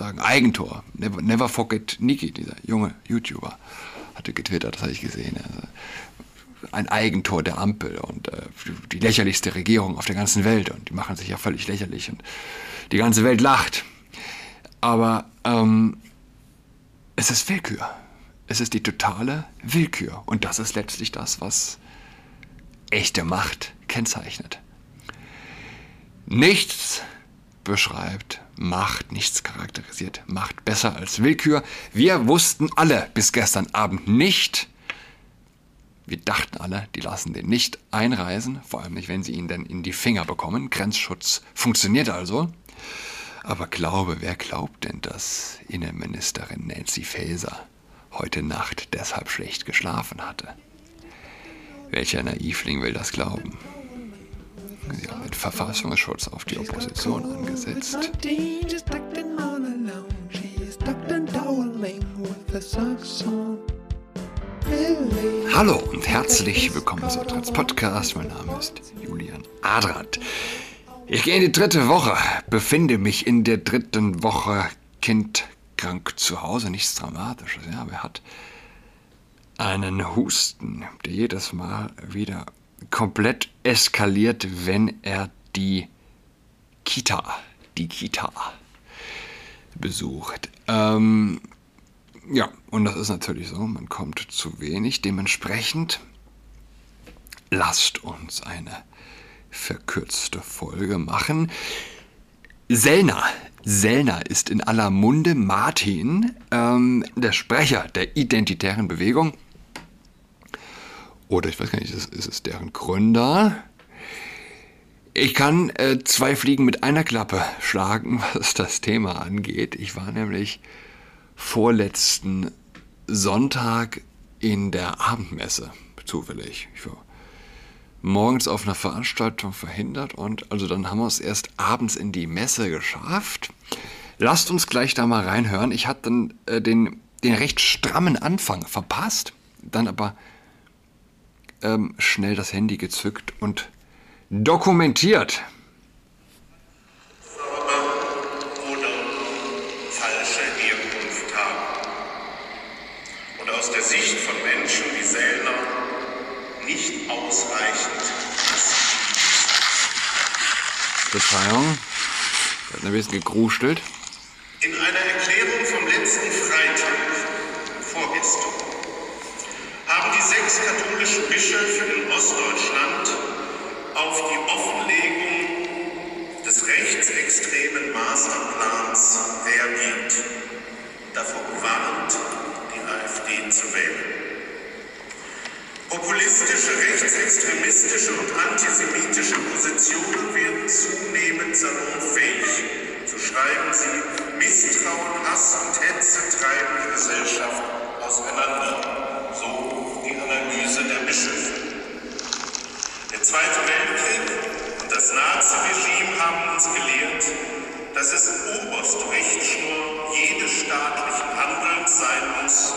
sagen, Eigentor. Never, never forget Niki, dieser junge YouTuber, hatte getwittert, das habe ich gesehen. Also, ein Eigentor der Ampel und äh, die lächerlichste Regierung auf der ganzen Welt und die machen sich ja völlig lächerlich und die ganze Welt lacht. Aber ähm, es ist Willkür. Es ist die totale Willkür und das ist letztlich das, was echte Macht kennzeichnet. Nichts beschreibt Macht, nichts charakterisiert Macht besser als Willkür. Wir wussten alle bis gestern Abend nicht, wir dachten alle, die lassen den nicht einreisen, vor allem nicht, wenn sie ihn denn in die Finger bekommen. Grenzschutz funktioniert also. Aber glaube, wer glaubt denn, dass Innenministerin Nancy Faeser heute Nacht deshalb schlecht geschlafen hatte? Welcher Naivling will das glauben? Sie haben mit Verfassungsschutz auf die Opposition angesetzt. Hallo und herzlich willkommen zu Trans Podcast. Mein Name ist Julian Adrat. Ich gehe in die dritte Woche, befinde mich in der dritten Woche Kind krank zu Hause, nichts Dramatisches, ja, aber er hat einen Husten, der jedes Mal wieder komplett eskaliert, wenn er die Kita, die Kita besucht. Ähm, ja, und das ist natürlich so, man kommt zu wenig. Dementsprechend lasst uns eine verkürzte Folge machen. Sellner. Sellner ist in aller Munde. Martin, ähm, der Sprecher der identitären Bewegung. Oder ich weiß gar nicht, ist, ist es deren Gründer? Ich kann äh, zwei Fliegen mit einer Klappe schlagen, was das Thema angeht. Ich war nämlich vorletzten Sonntag in der Abendmesse, zufällig. Ich war morgens auf einer Veranstaltung verhindert und also dann haben wir es erst abends in die Messe geschafft. Lasst uns gleich da mal reinhören. Ich hatte dann äh, den, den recht strammen Anfang verpasst, dann aber ähm, schnell das Handy gezückt und dokumentiert. Verzeihung. Da hat ein bisschen gekrustelt. In einer Erklärung vom letzten Freitag, vorgestern, die sechs katholischen Bischöfe in Ostdeutschland auf die Offenlegung des rechtsextremen Masterplans reagiert, davor gewarnt, die AfD zu wählen. Populistische, rechtsextremistische und antisemitische Positionen werden zunehmend salonfähig. So schreiben sie, Misstrauen, Hass und Hetze treiben die Gesellschaft auseinander. Die Analyse der Bischöfe. Der Zweite Weltkrieg und das Naziregime haben uns gelehrt, dass es oberste Richtschnur jedes staatlichen Handelns sein muss,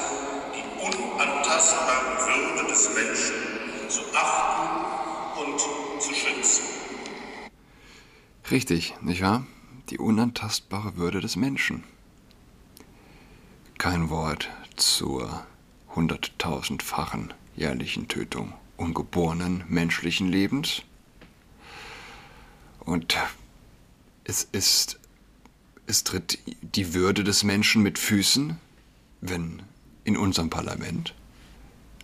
unantastbare Würde des Menschen zu achten und zu schützen. Richtig, nicht wahr? Die unantastbare Würde des Menschen. Kein Wort zur hunderttausendfachen jährlichen Tötung ungeborenen menschlichen Lebens. Und es ist, es tritt die Würde des Menschen mit Füßen, wenn in unserem Parlament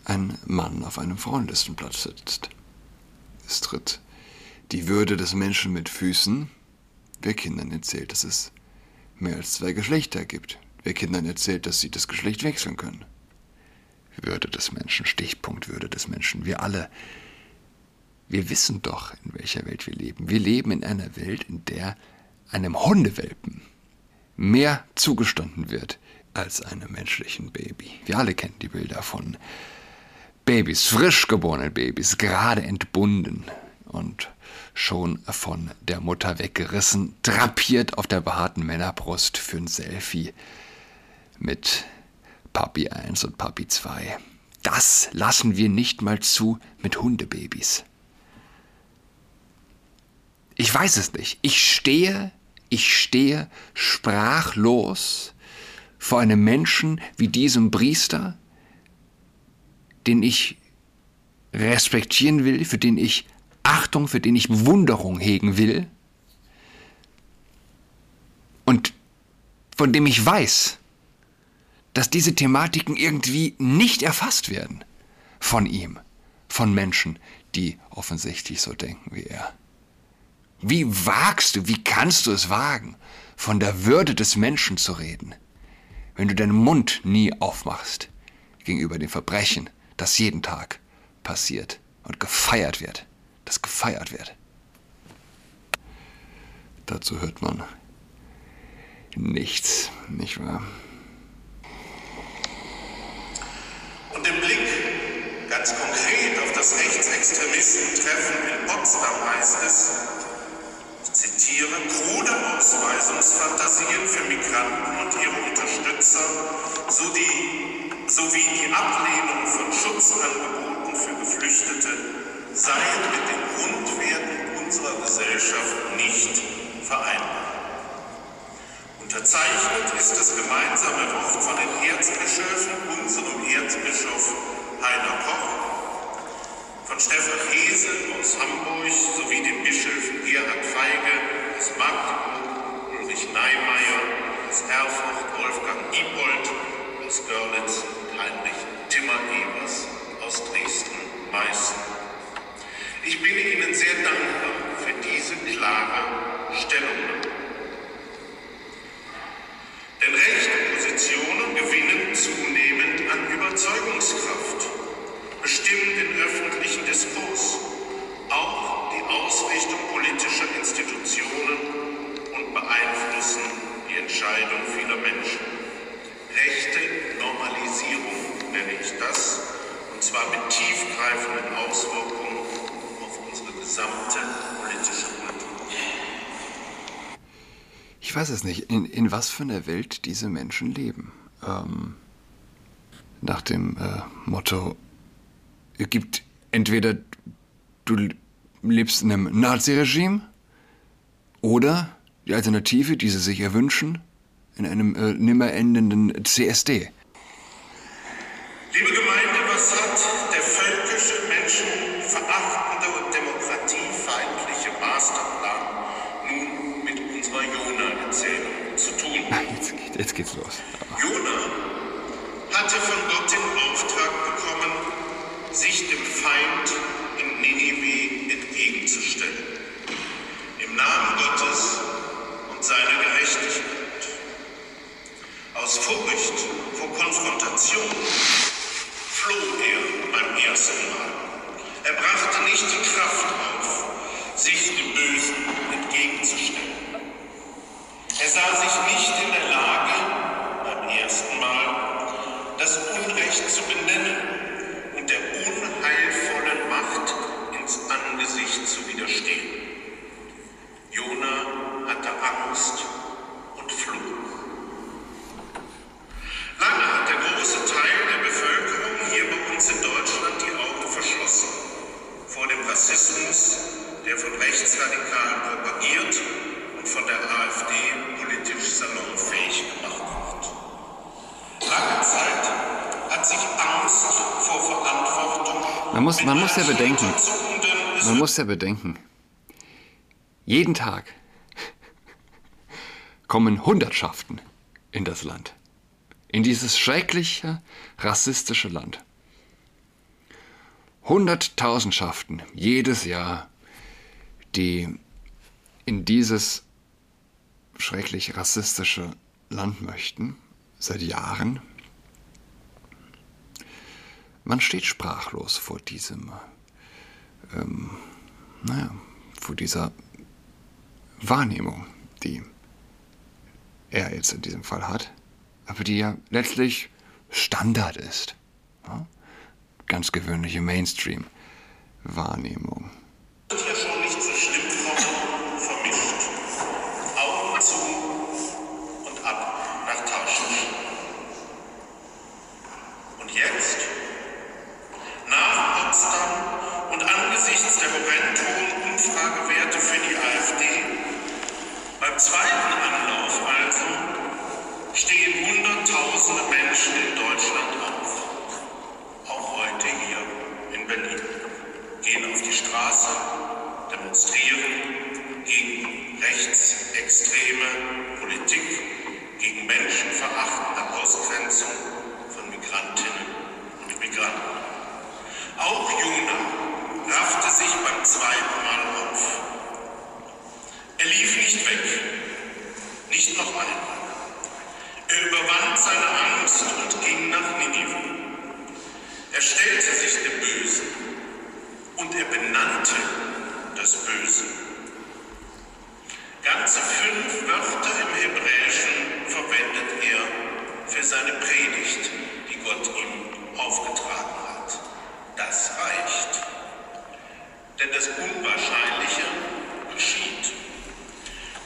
ein Mann auf einem Frauenlistenplatz sitzt. Es tritt die Würde des Menschen mit Füßen, wer Kindern erzählt, dass es mehr als zwei Geschlechter gibt. Wer Kindern erzählt, dass sie das Geschlecht wechseln können. Würde des Menschen, Stichpunkt Würde des Menschen. Wir alle, wir wissen doch, in welcher Welt wir leben. Wir leben in einer Welt, in der einem Hundewelpen mehr zugestanden wird als einem menschlichen Baby. Wir alle kennen die Bilder von Babys, frisch geborenen Babys, gerade entbunden und schon von der Mutter weggerissen, drapiert auf der behaarten Männerbrust für ein Selfie mit Papi 1 und Papi 2. Das lassen wir nicht mal zu mit Hundebabys. Ich weiß es nicht. Ich stehe Ich stehe sprachlos vor einem Menschen wie diesem Priester, den ich respektieren will, für den ich Achtung, für den ich Bewunderung hegen will und von dem ich weiß, dass diese Thematiken irgendwie nicht erfasst werden von ihm, von Menschen, die offensichtlich so denken wie er. Wie wagst du, wie kannst du es wagen, von der Würde des Menschen zu reden, wenn du deinen Mund nie aufmachst gegenüber dem Verbrechen, das jeden Tag passiert und gefeiert wird, das gefeiert wird. Dazu hört man nichts, nicht wahr? Und im Blick ganz konkret auf das Rechtsextremistentreffen in Potsdam heißt es, ich zitiere, krude Ausweisungsfantasien für Migranten und ihre Unterstützer sowie, sowie die Ablehnung von Schutzangeboten für Geflüchtete seien mit den Grundwerten unserer Gesellschaft nicht vereinbar. Unterzeichnet ist das gemeinsame Wort von den Erzbischöfen, unserem Erzbischof Heiner Koch, von Stefan Hese aus Hamburg sowie den Bischöfen Gerhard Feige aus Magdeburg, Ulrich Neimeyer aus Erfurt, Wolfgang Ibold aus Görlitz und Heinrich Timmer-Evers aus Dresden-Meißen. Ich bin Ihnen sehr dankbar für diese klare es nicht, in, in was für einer Welt diese Menschen leben. Ähm, nach dem äh, Motto, es gibt entweder du lebst in einem Naziregime oder die Alternative, die sie sich erwünschen, in einem äh, nimmer endenden CSD. Liebe Gemeinde, was hat der völkische, menschenverachtende und demokratiefeindliche Masterplan zu tun? Jetzt, geht- jetzt geht's los. Jona hatte von Gott den Auftrag bekommen, sich dem Feind in Ninive entgegenzustellen. Man muss- man muss ja bedenken, Man muss ja bedenken, jeden Tag kommen Hundertschaften in das Land. In dieses schreckliche, rassistische Land. Hunderttausendschaften jedes Jahr, die in dieses schrecklich rassistische Land möchten, seit Jahren. Man steht sprachlos vor diesem naja, vor dieser Wahrnehmung, die er jetzt in diesem Fall hat, aber die ja letztlich Standard ist. Ja? Ganz gewöhnliche Mainstream-Wahrnehmung. Sich beim zweiten Mal auf. Er lief nicht weg, nicht noch einmal. Er überwand seine Angst und ging nach Ninive. Er stellte sich dem Bösen und er benannte das Böse.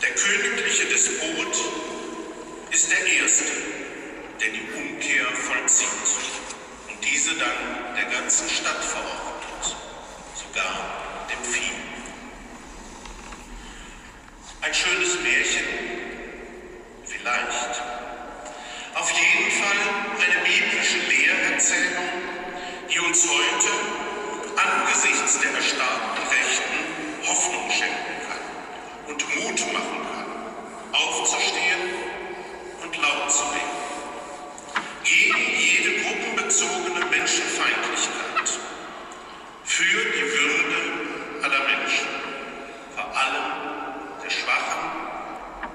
Der königliche Despot ist der Erste, der die Umkehr vollzieht und diese dann der ganzen Stadt verordnet, sogar dem Vieh. Ein schönes Märchen? Vielleicht. Auf jeden Fall eine biblische Lehrerzählung, die uns heute angesichts der erstarkten Mut machen kann, aufzustehen und laut zu werden. Gegen jede gruppenbezogene Menschenfeindlichkeit. Für die Würde aller Menschen. Vor allem der Schwachen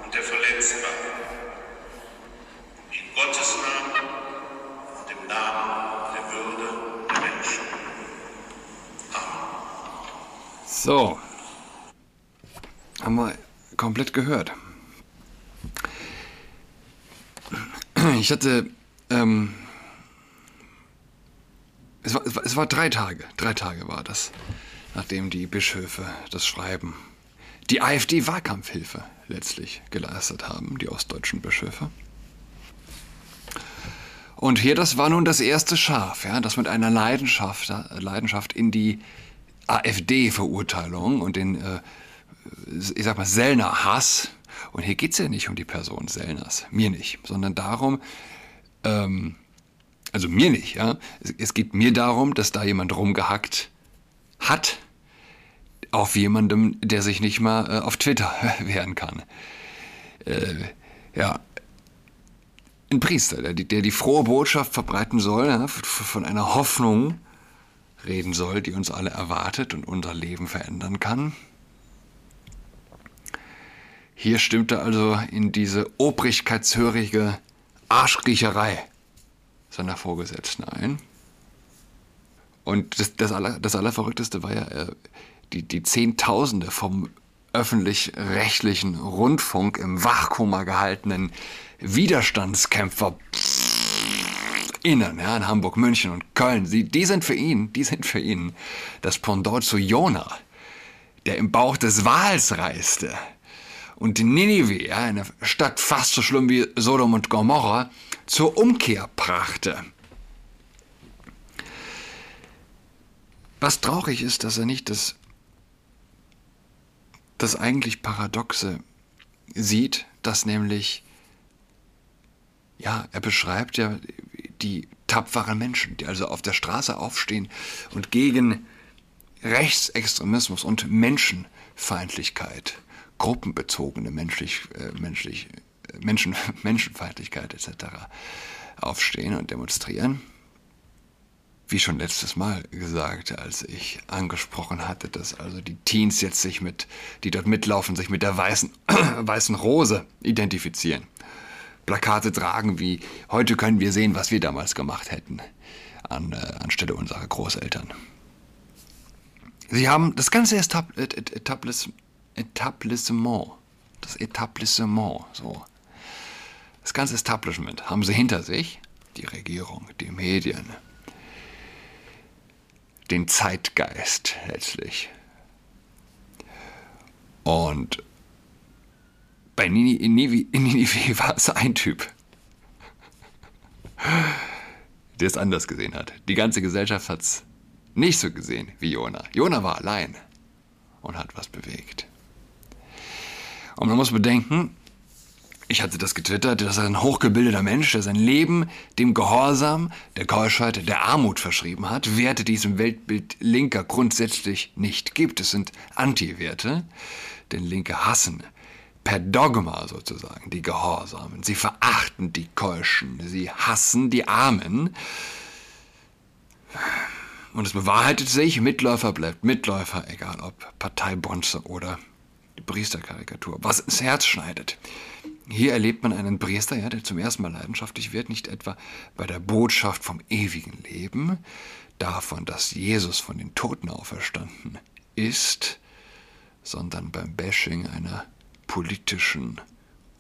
und der Verletzbaren. In Gottes Namen und im Namen der Würde der Menschen. Amen. So. Haben wir komplett gehört. Ich hatte. Ähm, es, war, es, war, drei Tage. Drei Tage war das, nachdem die Bischöfe das Schreiben, die AfD-Wahlkampfhilfe letztlich geleistet haben, die ostdeutschen Bischöfe. Und hier, das war nun das erste Schaf, ja, das mit einer Leidenschaft, Leidenschaft in die AfD-Verurteilung und den, äh, ich sag mal, Sellner-Hass. Und hier geht es ja nicht um die Person Sellners, mir nicht, sondern darum, ähm, also mir nicht, ja. Es, es geht mir darum, dass da jemand rumgehackt hat auf jemandem, der sich nicht mal äh, auf Twitter wehren kann. Äh, ja, ein Priester, der, der, die frohe Botschaft verbreiten soll, ja, von einer Hoffnung reden soll, die uns alle erwartet und unser Leben verändern kann. Hier stimmt er also in diese obrigkeitshörige Arschkriecherei seiner Vorgesetzten ein. Und das, das, Aller, das Allerverrückteste war ja, äh, die, die Zehntausende vom öffentlich-rechtlichen Rundfunk im Wachkoma gehaltenen Widerstandskämpfer innen, ja, in Hamburg, München und Köln, die, die sind für ihn, die sind für ihn das Pendant zu Jona, der im Bauch des Wals reiste und Ninive, eine Stadt fast so schlimm wie Sodom und Gomorra, zur Umkehr brachte. Was traurig ist, dass er nicht das, das eigentlich Paradoxe sieht, dass nämlich, ja, er beschreibt ja die tapferen Menschen, die also auf der Straße aufstehen und gegen Rechtsextremismus und Menschenfeindlichkeit gruppenbezogene menschlich, äh, menschlich, äh, Menschen, Menschenfeindlichkeit etc. aufstehen und demonstrieren. Wie schon letztes Mal gesagt, als ich angesprochen hatte, dass also die Teens jetzt sich mit, die dort mitlaufen, sich mit der weißen, weißen Rose identifizieren. Plakate tragen wie, heute können wir sehen, was wir damals gemacht hätten, an, äh, anstelle unserer Großeltern. Sie haben das ganze Etablissement Etablissement. Das Etablissement, so. Das ganze Establishment haben sie hinter sich. Die Regierung, die Medien, den Zeitgeist letztlich. Und bei Ninive war es ein Typ, der es anders gesehen hat. Die ganze Gesellschaft hat es nicht so gesehen wie Jona. Jona war allein und hat was bewegt. Und man muss bedenken, Ich hatte das getwittert, dass er ein hochgebildeter Mensch, der sein Leben dem Gehorsam, der Keuschheit, der Armut verschrieben hat, Werte, die es im Weltbild Linker grundsätzlich nicht gibt. Es sind Anti-Werte, denn Linke hassen per Dogma sozusagen die Gehorsamen. Sie verachten die Keuschen, sie hassen die Armen. Und es bewahrheitet sich, Mitläufer bleibt Mitläufer, egal ob Parteibonze oder Priesterkarikatur, was ins Herz schneidet. Hier erlebt man einen Priester, ja, der zum ersten Mal leidenschaftlich wird, nicht etwa bei der Botschaft vom ewigen Leben, davon, dass Jesus von den Toten auferstanden ist, sondern beim Bashing einer politischen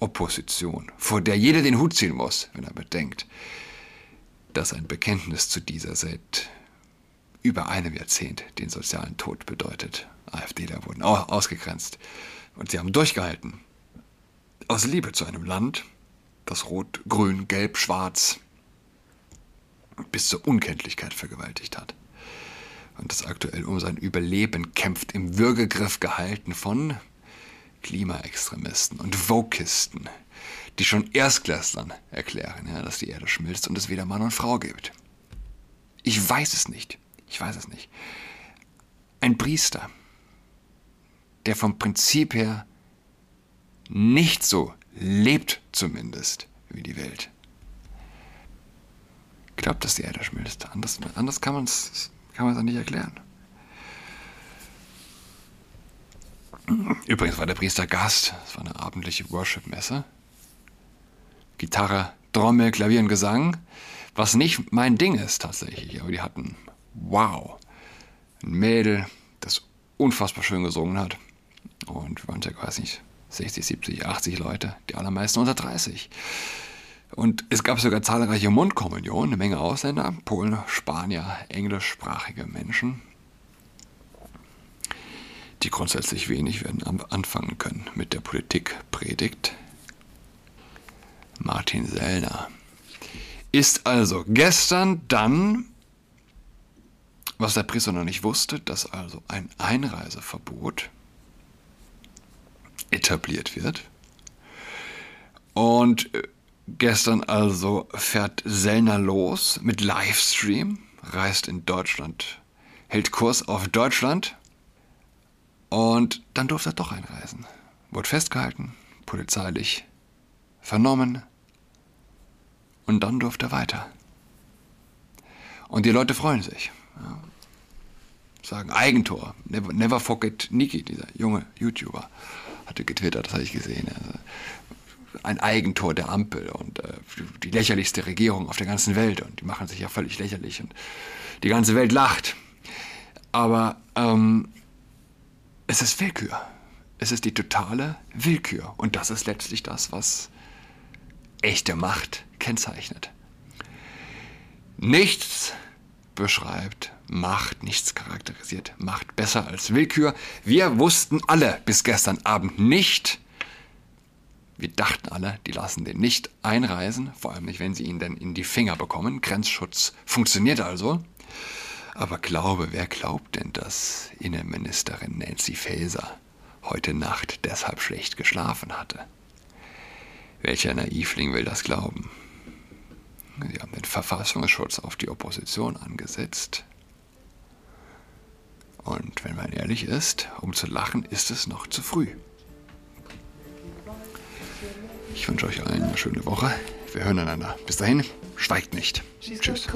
Opposition, vor der jeder den Hut ziehen muss, wenn er bedenkt, dass ein Bekenntnis zu dieser seit über einem Jahrzehnt den sozialen Tod bedeutet. AfDler wurden ausgegrenzt und sie haben durchgehalten aus Liebe zu einem Land, das Rot, Grün, Gelb, Schwarz bis zur Unkenntlichkeit vergewaltigt hat. Und das aktuell um sein Überleben kämpft, im Würgegriff gehalten von Klimaextremisten und Vokisten, die schon Erstklässlern erklären, ja, dass die Erde schmilzt und es weder Mann und Frau gibt. Ich weiß es nicht. Ich weiß es nicht. Ein Priester, der vom Prinzip her nicht so lebt zumindest wie die Welt. Glaubt, dass die Erde schmilzt. Anders, anders kann man es kann nicht erklären. Übrigens war der Priester Gast. Es war eine abendliche Worship-Messe. Gitarre, Trommel, Klavier und Gesang. Was nicht mein Ding ist tatsächlich. Aber die hatten, wow, ein Mädel, das unfassbar schön gesungen hat. Und waren ja, weiß nicht, 60, 70, 80 Leute, die allermeisten unter 30. Und es gab sogar zahlreiche Mundkommunionen, eine Menge Ausländer, Polen, Spanier, englischsprachige Menschen, die grundsätzlich wenig werden anfangen können mit der Politikpredigt. Martin Sellner ist also gestern dann, was der Priester noch nicht wusste, dass also ein Einreiseverbot etabliert wird. Und äh, gestern also fährt Sellner los mit Livestream, reist in Deutschland, hält Kurs auf Deutschland und dann durfte er doch einreisen. Wurde festgehalten, polizeilich vernommen und dann durfte er weiter. Und die Leute freuen sich. Ja. Sagen Eigentor. Never, never forget Niki, dieser junge YouTuber hatte getwittert, das habe ich gesehen. Also ein Eigentor der Ampel und äh, die lächerlichste Regierung auf der ganzen Welt und die machen sich ja völlig lächerlich und die ganze Welt lacht. Aber ähm, es ist Willkür. Es ist die totale Willkür und das ist letztlich das, was echte Macht kennzeichnet. Nichts beschreibt Macht, nichts charakterisiert Macht besser als Willkür. Wir wussten alle bis gestern Abend nicht, wir dachten alle, die lassen den nicht einreisen, vor allem nicht, wenn sie ihn denn in die Finger bekommen. Grenzschutz funktioniert also. Aber glaube, wer glaubt denn, dass Innenministerin Nancy Faeser heute Nacht deshalb schlecht geschlafen hatte? Welcher Naivling will das glauben? Sie haben den Verfassungsschutz auf die Opposition angesetzt. Und wenn man ehrlich ist, um zu lachen, ist es noch zu früh. Ich wünsche euch allen eine schöne Woche. Wir hören einander. Bis dahin, schweigt nicht. Tschüss.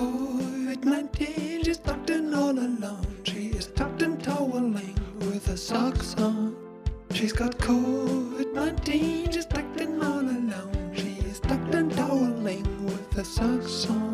She's got COVID-19, she's tucked in all alone. She's tucked and toweling with her socks on.